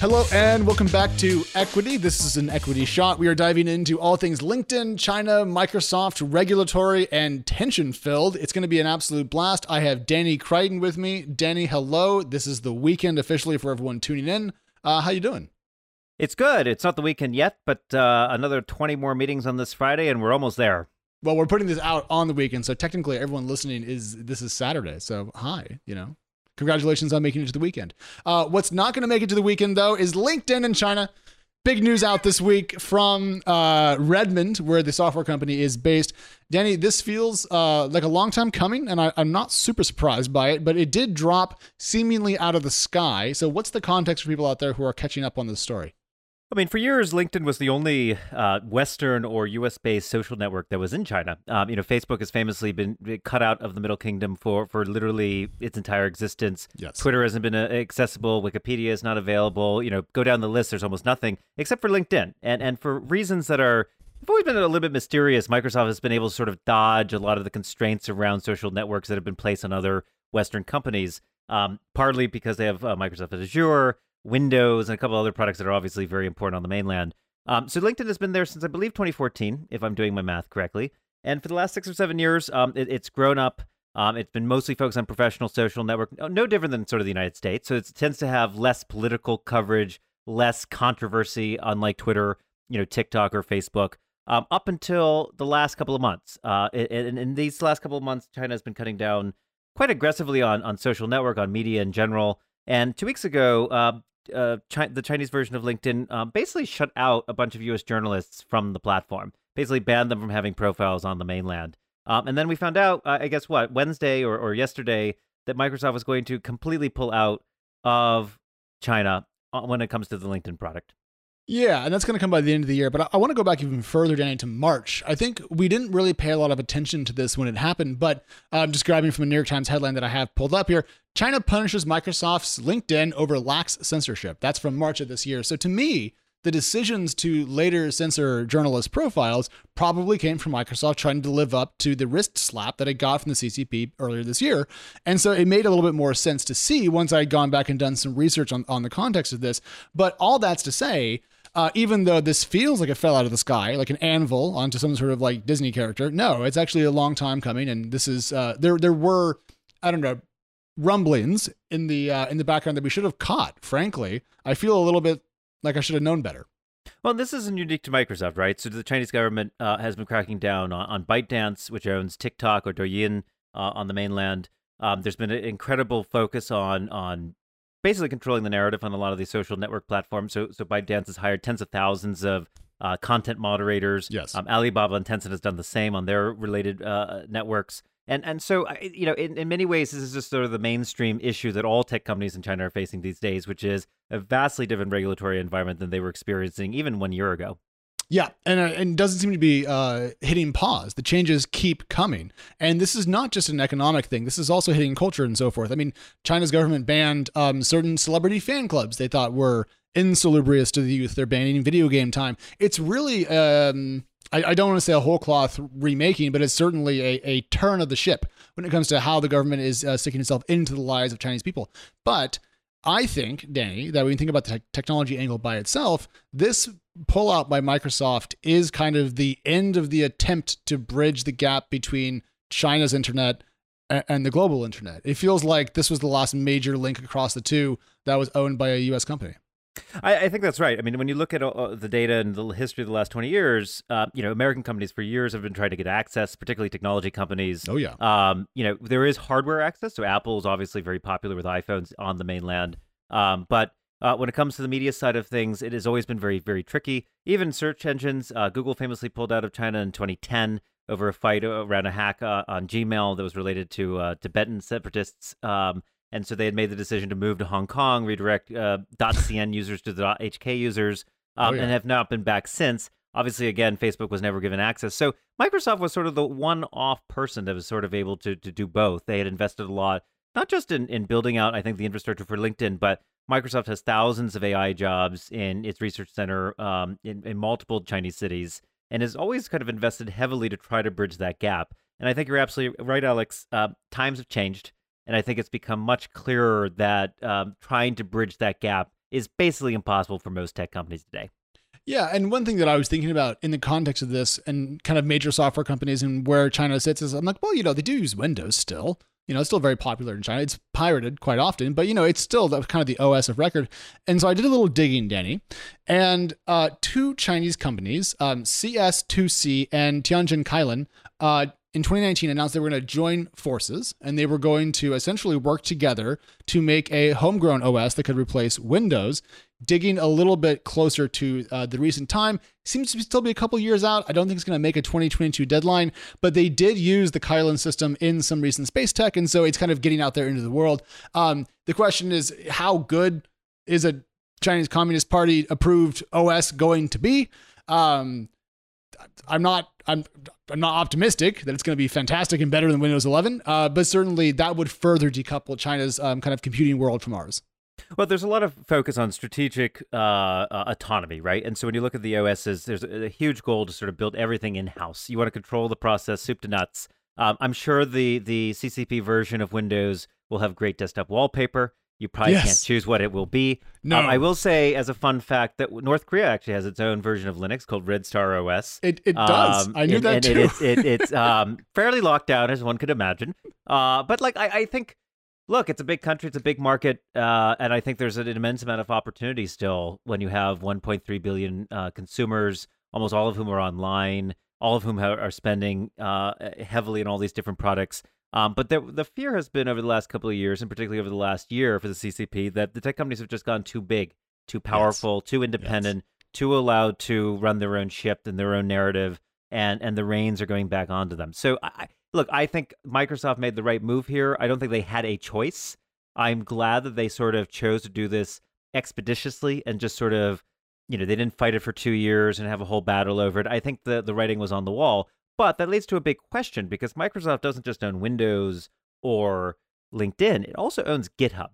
Hello and welcome back to Equity. This is an equity shot. We are diving into all things LinkedIn, China, Microsoft, regulatory, and tension filled. It's going to be an absolute blast. I have Danny Crichton with me. Danny, hello. This is the weekend officially for everyone tuning in. Uh, how you doing? It's good. It's not the weekend yet, but uh, another 20 more meetings on this Friday, and we're almost there. Well, we're putting this out on the weekend, so technically everyone listening is this is Saturday. So hi, you know, Congratulations on making it to the weekend. Uh, what's not going to make it to the weekend, though, is LinkedIn in China. Big news out this week from uh, Redmond, where the software company is based. Danny, this feels uh, like a long time coming, and I, I'm not super surprised by it, but it did drop seemingly out of the sky. So, what's the context for people out there who are catching up on this story? I mean, for years, LinkedIn was the only uh, Western or U.S.-based social network that was in China. Um, you know, Facebook has famously been cut out of the Middle Kingdom for for literally its entire existence. Yes. Twitter hasn't been uh, accessible. Wikipedia is not available. You know, go down the list. There's almost nothing except for LinkedIn, and and for reasons that are have always been a little bit mysterious. Microsoft has been able to sort of dodge a lot of the constraints around social networks that have been placed on other Western companies. Um, partly because they have uh, Microsoft Azure Windows, and a couple other products that are obviously very important on the mainland. Um, so LinkedIn has been there since I believe 2014, if I'm doing my math correctly. And for the last six or seven years, um, it, it's grown up. Um, it's been mostly focused on professional social network, no different than sort of the United States. So it tends to have less political coverage, less controversy, unlike Twitter, you know, TikTok or Facebook. Um, up until the last couple of months, uh, in, in these last couple of months, China has been cutting down quite aggressively on on social network, on media in general. And two weeks ago, uh, uh, Chi- the Chinese version of LinkedIn um, basically shut out a bunch of U.S. journalists from the platform, basically banned them from having profiles on the mainland. Um, and then we found out, uh, I guess, what Wednesday or, or yesterday, that Microsoft was going to completely pull out of China uh, when it comes to the LinkedIn product. Yeah, and that's going to come by the end of the year. But I, I want to go back even further down into March. I think we didn't really pay a lot of attention to this when it happened, but I'm uh, just grabbing from a New York Times headline that I have pulled up here. China punishes Microsoft's LinkedIn over lax censorship. That's from March of this year. So to me, the decisions to later censor journalist profiles probably came from Microsoft trying to live up to the wrist slap that it got from the CCP earlier this year. And so it made a little bit more sense to see once I had gone back and done some research on, on the context of this. But all that's to say, uh, even though this feels like it fell out of the sky, like an anvil onto some sort of like Disney character, no, it's actually a long time coming. And this is uh, there. There were I don't know rumblings in the uh, in the background that we should have caught. Frankly, I feel a little bit like I should have known better. Well, this isn't unique to Microsoft, right? So the Chinese government uh, has been cracking down on, on ByteDance, which owns TikTok or Douyin uh, on the mainland. Um, there's been an incredible focus on on basically controlling the narrative on a lot of these social network platforms. So, so ByteDance has hired tens of thousands of uh, content moderators. Yes. Um, Alibaba and Tencent has done the same on their related uh, networks. And and so you know, in, in many ways, this is just sort of the mainstream issue that all tech companies in China are facing these days, which is a vastly different regulatory environment than they were experiencing even one year ago. Yeah, and uh, and doesn't seem to be uh, hitting pause. The changes keep coming, and this is not just an economic thing. This is also hitting culture and so forth. I mean, China's government banned um, certain celebrity fan clubs they thought were insalubrious to the youth. They're banning video game time. It's really, um, I, I, don't want to say a whole cloth remaking, but it's certainly a, a turn of the ship when it comes to how the government is uh, sticking itself into the lives of Chinese people. But I think, Danny, that when you think about the te- technology angle by itself, this pullout by Microsoft is kind of the end of the attempt to bridge the gap between China's internet and the global internet. It feels like this was the last major link across the two that was owned by a U.S. company. I, I think that's right. I mean, when you look at uh, the data and the history of the last 20 years, uh, you know, American companies for years have been trying to get access, particularly technology companies. Oh, yeah. Um, you know, there is hardware access. So Apple is obviously very popular with iPhones on the mainland. Um, but uh, when it comes to the media side of things, it has always been very, very tricky. Even search engines, uh, Google famously pulled out of China in 2010 over a fight around a hack uh, on Gmail that was related to uh, Tibetan separatists. Um, and so they had made the decision to move to Hong Kong, redirect uh, .cn users to the .hk users, um, oh, yeah. and have not been back since. Obviously, again, Facebook was never given access. So Microsoft was sort of the one-off person that was sort of able to to do both. They had invested a lot, not just in in building out, I think, the infrastructure for LinkedIn, but Microsoft has thousands of AI jobs in its research center um, in, in multiple Chinese cities, and has always kind of invested heavily to try to bridge that gap. And I think you're absolutely right, Alex. Uh, times have changed. And I think it's become much clearer that um, trying to bridge that gap is basically impossible for most tech companies today. Yeah, and one thing that I was thinking about in the context of this and kind of major software companies and where China sits is I'm like, well, you know, they do use Windows still. You know, it's still very popular in China. It's pirated quite often, but you know, it's still the, kind of the OS of record. And so I did a little digging, Danny, and uh, two Chinese companies, um, CS2C and Tianjin Kylin, uh, in 2019 announced they were going to join forces and they were going to essentially work together to make a homegrown OS that could replace Windows. Digging a little bit closer to uh, the recent time, seems to still be a couple years out. I don't think it's going to make a 2022 deadline, but they did use the Kylin system in some recent space tech, and so it's kind of getting out there into the world. Um, the question is, how good is a Chinese Communist Party approved OS going to be? Um, I'm not I'm I'm not optimistic that it's going to be fantastic and better than Windows 11, uh, but certainly that would further decouple China's um, kind of computing world from ours. Well, there's a lot of focus on strategic uh, uh, autonomy, right? And so when you look at the OSs, there's a, a huge goal to sort of build everything in house. You want to control the process, soup to nuts. Um, I'm sure the the CCP version of Windows will have great desktop wallpaper. You probably yes. can't choose what it will be. No, um, I will say as a fun fact that North Korea actually has its own version of Linux called Red Star OS. It it does. Um, I knew and, that and too. It, it, it's um, fairly locked down as one could imagine. Uh, but like I, I think, look, it's a big country, it's a big market, uh, and I think there's an immense amount of opportunity still when you have 1.3 billion uh, consumers, almost all of whom are online, all of whom are spending uh, heavily in all these different products. Um, but the, the fear has been over the last couple of years, and particularly over the last year for the CCP, that the tech companies have just gone too big, too powerful, yes. too independent, yes. too allowed to run their own ship and their own narrative, and and the reins are going back onto them. So, I, look, I think Microsoft made the right move here. I don't think they had a choice. I'm glad that they sort of chose to do this expeditiously and just sort of, you know, they didn't fight it for two years and have a whole battle over it. I think the the writing was on the wall. But that leads to a big question because Microsoft doesn't just own Windows or LinkedIn, it also owns GitHub.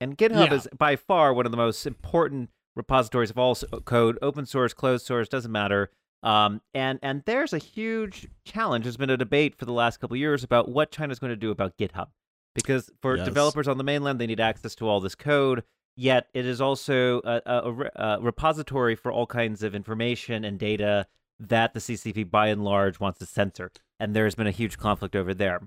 And GitHub yeah. is by far one of the most important repositories of all code, open source, closed source, doesn't matter. Um, and and there's a huge challenge. There's been a debate for the last couple years about what China's going to do about GitHub, because for yes. developers on the mainland, they need access to all this code. Yet it is also a, a, a repository for all kinds of information and data that the CCP by and large wants to censor. And there's been a huge conflict over there.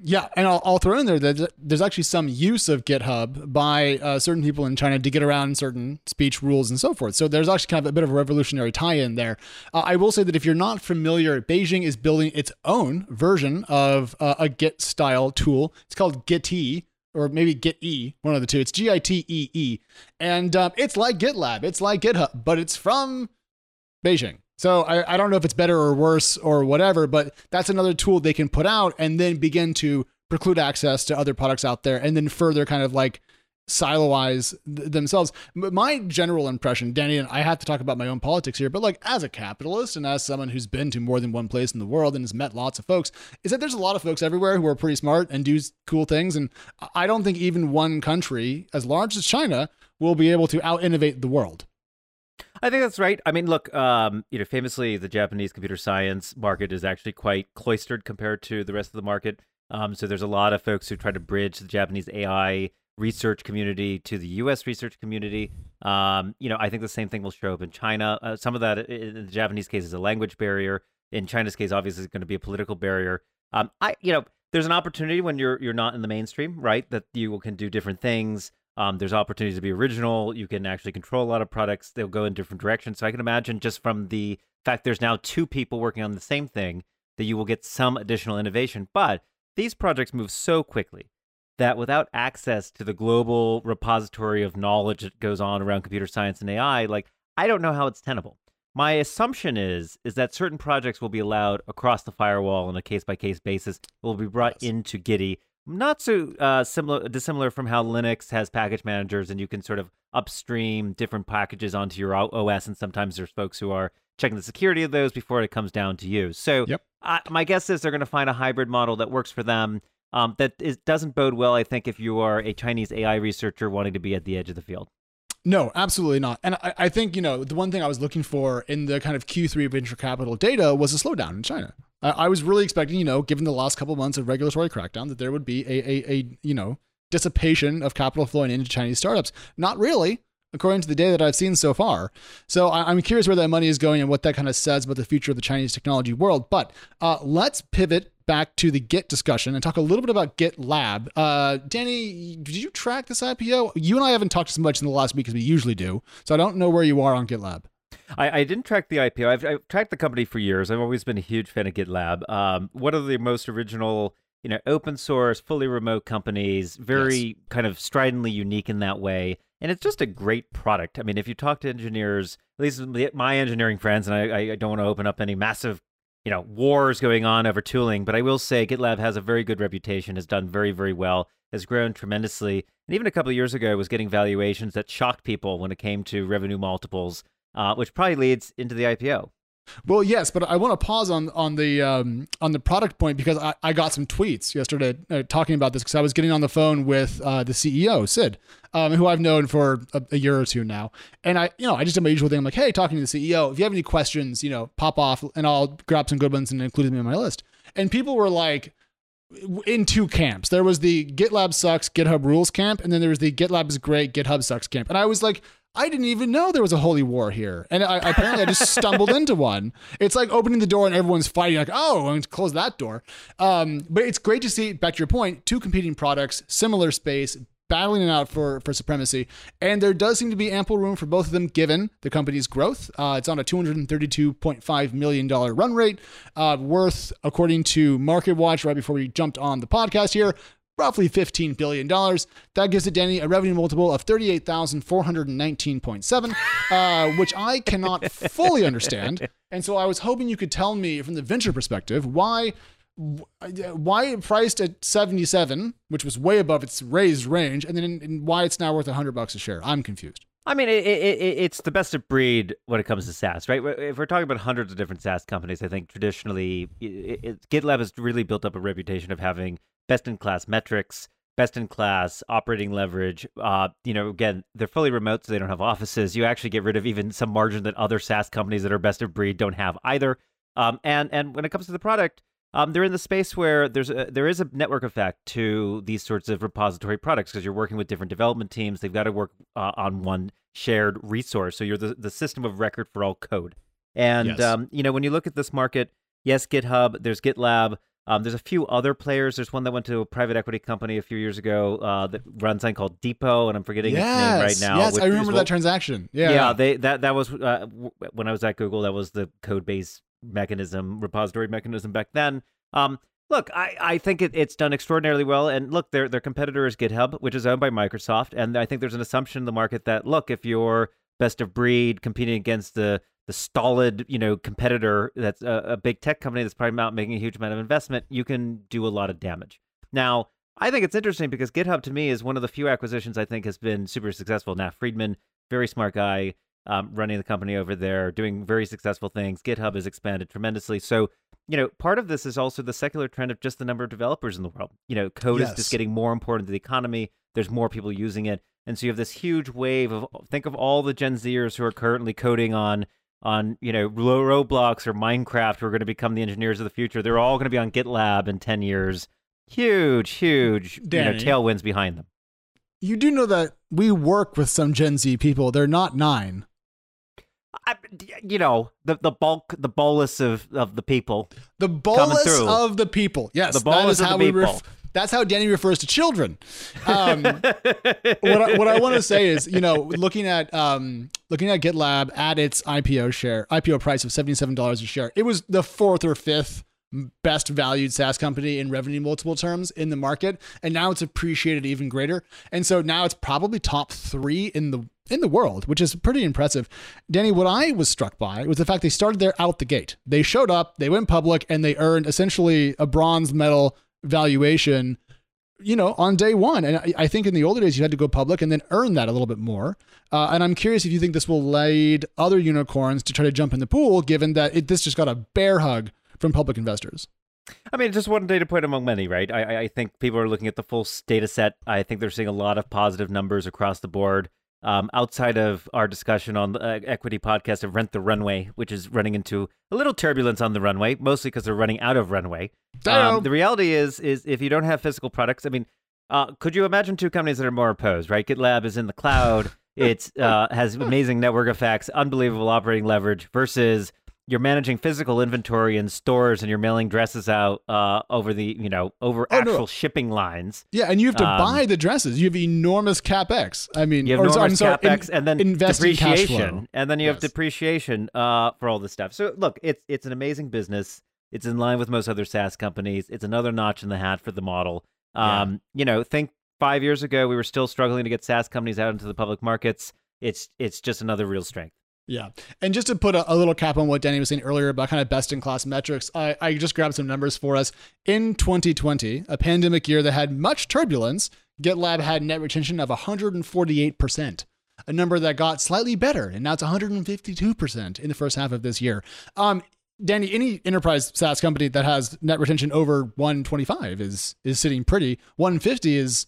Yeah, and I'll, I'll, throw in there that there's actually some use of GitHub by uh, certain people in China to get around certain speech rules and so forth. So there's actually kind of a bit of a revolutionary tie-in there. Uh, I will say that if you're not familiar, Beijing is building its own version of uh, a Git style tool. It's called Gitee or maybe Gitee, one of the two. It's G I T E E, and um, it's like GitLab. It's like GitHub, but it's from Beijing. So I, I don't know if it's better or worse or whatever, but that's another tool they can put out and then begin to preclude access to other products out there and then further kind of like siloize th- themselves. My general impression, Danny, and I have to talk about my own politics here, but like as a capitalist and as someone who's been to more than one place in the world and has met lots of folks, is that there's a lot of folks everywhere who are pretty smart and do cool things. And I don't think even one country as large as China will be able to out innovate the world. I think that's right. I mean, look, um, you know, famously, the Japanese computer science market is actually quite cloistered compared to the rest of the market. Um, so there's a lot of folks who try to bridge the Japanese AI research community to the U.S. research community. Um, you know, I think the same thing will show up in China. Uh, some of that, in the Japanese case, is a language barrier. In China's case, obviously, it's going to be a political barrier. Um, I, you know, there's an opportunity when you're you're not in the mainstream, right? That you can do different things. Um, there's opportunities to be original. You can actually control a lot of products. They'll go in different directions. So I can imagine just from the fact there's now two people working on the same thing that you will get some additional innovation. But these projects move so quickly that without access to the global repository of knowledge that goes on around computer science and AI, like I don't know how it's tenable. My assumption is is that certain projects will be allowed across the firewall on a case by case basis. Will be brought yes. into Gitee not so uh, similar dissimilar from how Linux has package managers and you can sort of upstream different packages onto your OS and sometimes there's folks who are checking the security of those before it comes down to you. So yep. my guess is they're going to find a hybrid model that works for them. Um, that is, doesn't bode well, I think, if you are a Chinese AI researcher wanting to be at the edge of the field. No, absolutely not. And I, I, think, you know, the one thing I was looking for in the kind of Q3 venture capital data was a slowdown in China. I, I was really expecting, you know, given the last couple months of regulatory crackdown, that there would be a, a, a, you know, dissipation of capital flowing into Chinese startups. Not really. according to the data that I've seen so far. So I- am curious where that money is going and what that kind of says about the future of the Chinese technology world. But uh, let's pivot back to the Git discussion and talk a little bit about GitLab. Uh, Danny, did you track this IPO? You and I haven't talked as much in the last week as we usually do, so I don't know where you are on GitLab. I, I didn't track the IPO. I've, I've, tracked the company for years. I've always been a huge fan of GitLab. Um, one of the most original, you know, open source, fully remote companies. Very yes. kind of stridently unique in that way, and it's just a great product. I mean, if you talk to engineers, at least my engineering friends, and I, I don't want to open up any massive, you know, wars going on over tooling, but I will say GitLab has a very good reputation, has done very, very well, has grown tremendously, and even a couple of years ago was getting valuations that shocked people when it came to revenue multiples uh, which probably leads into the IPO. Well, yes, but I want to pause on on the um, on the product point because I, I got some tweets yesterday uh, talking about this because I was getting on the phone with uh, the CEO Sid, um, who I've known for a, a, year or two now, and I you know I just did my usual thing. I'm like, hey, talking to the CEO. If you have any questions, you know, pop off, and I'll grab some good ones and include them in my list. And people were like, in two camps. There was the GitLab sucks, GitHub rules camp, and then there was the GitLab is great, GitHub sucks camp. And I was like, I didn't even know there was a holy war here, and I, apparently I just stumbled into one. It's like opening the door and everyone's fighting, like, oh, I'm going to close that door. Um, but it's great to see. Back to your point, two competing products, similar space, battling it out for for supremacy, and there does seem to be ample room for both of them given the company's growth. Uh, it's on a 232.5 million dollar run rate, uh, worth according to MarketWatch. Right before we jumped on the podcast here, roughly $15 billion. That gives it, Danny, a revenue multiple of 38,419.7, uh, which I cannot fully understand. And so I was hoping you could tell me from the venture perspective why why it priced at 77, which was way above its raised range, and then why it's now worth 100 bucks a share. I'm confused. I mean, it, it, it's the best of breed when it comes to SaaS, right? If we're talking about hundreds of different SaaS companies, I think traditionally it, GitLab has really built up a reputation of having best in class metrics, best in class operating leverage. Uh, you know, again, they're fully remote, so they don't have offices. You actually get rid of even some margin that other SaaS companies that are best of breed don't have either. Um, and and when it comes to the product, um, they're in the space where there's a, there is a network effect to these sorts of repository products because you're working with different development teams. They've got to work uh, on one shared resource, so you're the, the system of record for all code. And yes. um, you know, when you look at this market, yes, GitHub, there's GitLab, um, there's a few other players. There's one that went to a private equity company a few years ago uh, that runs something called Depot, and I'm forgetting yes, its name right now. Yes, I remember that transaction. Yeah, yeah. They that that was uh, when I was at Google. That was the code base mechanism, repository mechanism back then. Um, look, I, I think it, it's done extraordinarily well. And look, their their competitor is GitHub, which is owned by Microsoft. And I think there's an assumption in the market that look, if you're best of breed competing against the the stolid, you know, competitor that's a, a, big tech company that's probably not making a huge amount of investment, you can do a lot of damage. Now, I think it's interesting because GitHub to me is one of the few acquisitions I think has been super successful. Nat Friedman, very smart guy, um, running the company over there, doing very successful things. GitHub has expanded tremendously. So, you know, part of this is also the secular trend of just the number of developers in the world. You know, code yes. is just getting more important to the economy. There's more people using it. And so you have this huge wave of think of all the Gen Zers who are currently coding on on you know Roblox or Minecraft who are going to become the engineers of the future. They're all going to be on GitLab in ten years. Huge, huge Danny, you know, tailwinds behind them. You do know that we work with some Gen Z people. They're not nine. I, you know the the bulk, the bolus of, of the people. The bolus of the people. Yes, the bolus of the people. Ref- that's how Danny refers to children. Um, what I, what I want to say is, you know, looking at um, looking at GitLab at its IPO share, IPO price of seventy seven dollars a share, it was the fourth or fifth best valued SaaS company in revenue multiple terms in the market, and now it's appreciated even greater. And so now it's probably top three in the in the world, which is pretty impressive. Danny, what I was struck by was the fact they started there out the gate. They showed up, they went public, and they earned essentially a bronze medal valuation you know, on day one. And I, think in the older days, you had to go public and then earn that a little bit more. Uh, and I'm curious if you think this will lead other unicorns to try to jump in the pool, given that it, this just got a bear hug from public investors. I mean, just one data point among many, right? I, I think people are looking at the full data set. I think they're seeing a lot of positive numbers across the board um, outside of our discussion on the uh, equity podcast of Rent the Runway, which is running into a little turbulence on the runway, mostly because they're running out of runway. Um, the reality is, is if you don't have physical products, I mean, uh, could you imagine two companies that are more opposed, right? GitLab is in the cloud. it uh, has amazing network effects, unbelievable operating leverage versus you're managing physical inventory in stores and you're mailing dresses out uh, over the you know over Oh, actual no. shipping lines. Yeah, and you have to Um, buy the dresses. You have enormous capex. I mean, You have or, enormous sorry, capex in- and then depreciation, flow. and then you have depreciation uh, for all this stuff. So look, it's it's an amazing business. It's in line with most other SaaS companies. It's another notch in the hat for the model. Yeah. Um, You know, think five years ago we were still struggling to get SaaS companies out into the public markets. It's it's just another real strength. Yeah. And just to put a, a little cap on what Danny was saying earlier about kind of best in class metrics, I, I just grabbed some numbers for us. In 2020, a pandemic year that had much turbulence, GitLab had net retention of 148%, a number that got slightly better, and now it's 152% in the first half of this year. Um, Danny, any enterprise SaaS company that has net retention over 125 is is sitting pretty. 150 is,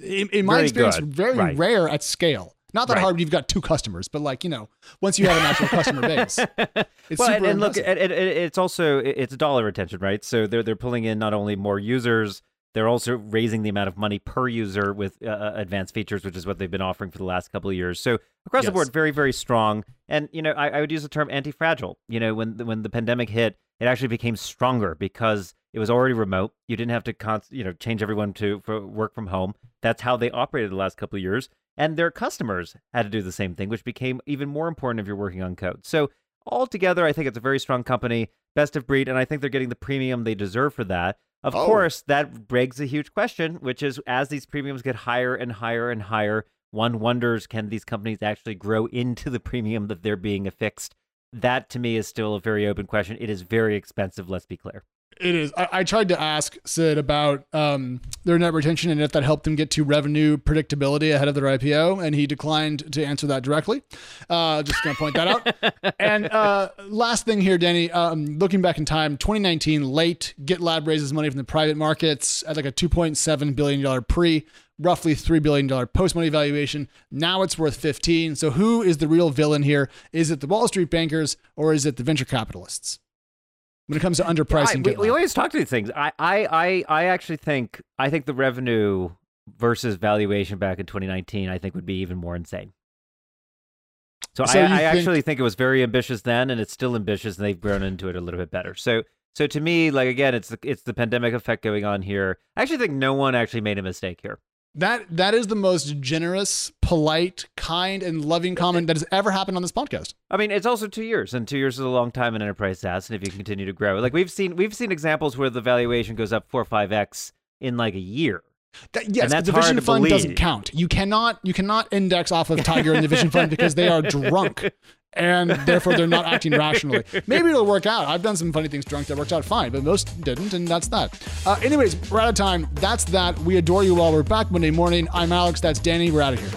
in, in my Very experience, good. very Right. rare at scale. Not that Right. hard when you've got two customers, but like you know, once you have an actual customer base, it's well, super and, and look, it, it, it's also it's dollar retention, right? So they're they're pulling in not only more users, they're also raising the amount of money per user with uh, uh, advanced features, which is what they've been offering for the last couple of years. So across the board, very very strong. And you know, I, I would use the term anti-fragile. You know, when the, when the pandemic hit, it actually became stronger because it was already remote. You didn't have to const- you know change everyone to for work from home. That's how they operated the last couple of years. And their customers had to do the same thing, which became even more important if you're working on code. So altogether, I think it's a very strong company, best of breed, and I think they're getting the premium they deserve for that. Of Oh. course, that begs a huge question, which is as these premiums get higher and higher and higher, one wonders can these companies actually grow into the premium that they're being affixed? That to me is still a very open question. It is very expensive, let's be clear. It is. I, I tried to ask Sid about um, their net retention and if that helped them get to revenue predictability ahead of their IPO, and he declined to answer that directly. Uh, just going to point that out. and uh, last thing here, Danny, um, looking back in time, 2019, late, GitLab raises money from the private markets at like a $2.7 billion pre, roughly $3 billion post money valuation. Now it's worth 15. So who is the real villain here? Is it the Wall Street bankers or is it the venture capitalists? When it comes to underpricing I, we, we always talk to these things. I, I, I, I actually think I think the revenue versus valuation back in 2019, I think would be even more insane. So, So I, I think- actually think it was very ambitious then, and it's still ambitious, and they've grown into it a little bit better. So, so to me, like again, it's the it's the pandemic effect going on here. I actually think no one actually made a mistake here. That that is the most generous, polite, kind, and loving comment that has ever happened on this podcast. I mean, it's also two years, and two years is a long time in enterprise SaaS. And if you continue to grow, like we've seen, we've seen examples where the valuation goes up four or five x in like a year. That, yes, the Vision Fund doesn't count. You cannot you cannot index off of Tiger and the Vision Fund because they are drunk. And therefore, they're not acting rationally. Maybe it'll work out. I've done some funny things drunk that worked out fine, but most didn't, and that's that. Uh, anyways, we're out of time. That's that. We adore you all. We're back Monday morning. I'm Alex. That's Danny. We're out of here.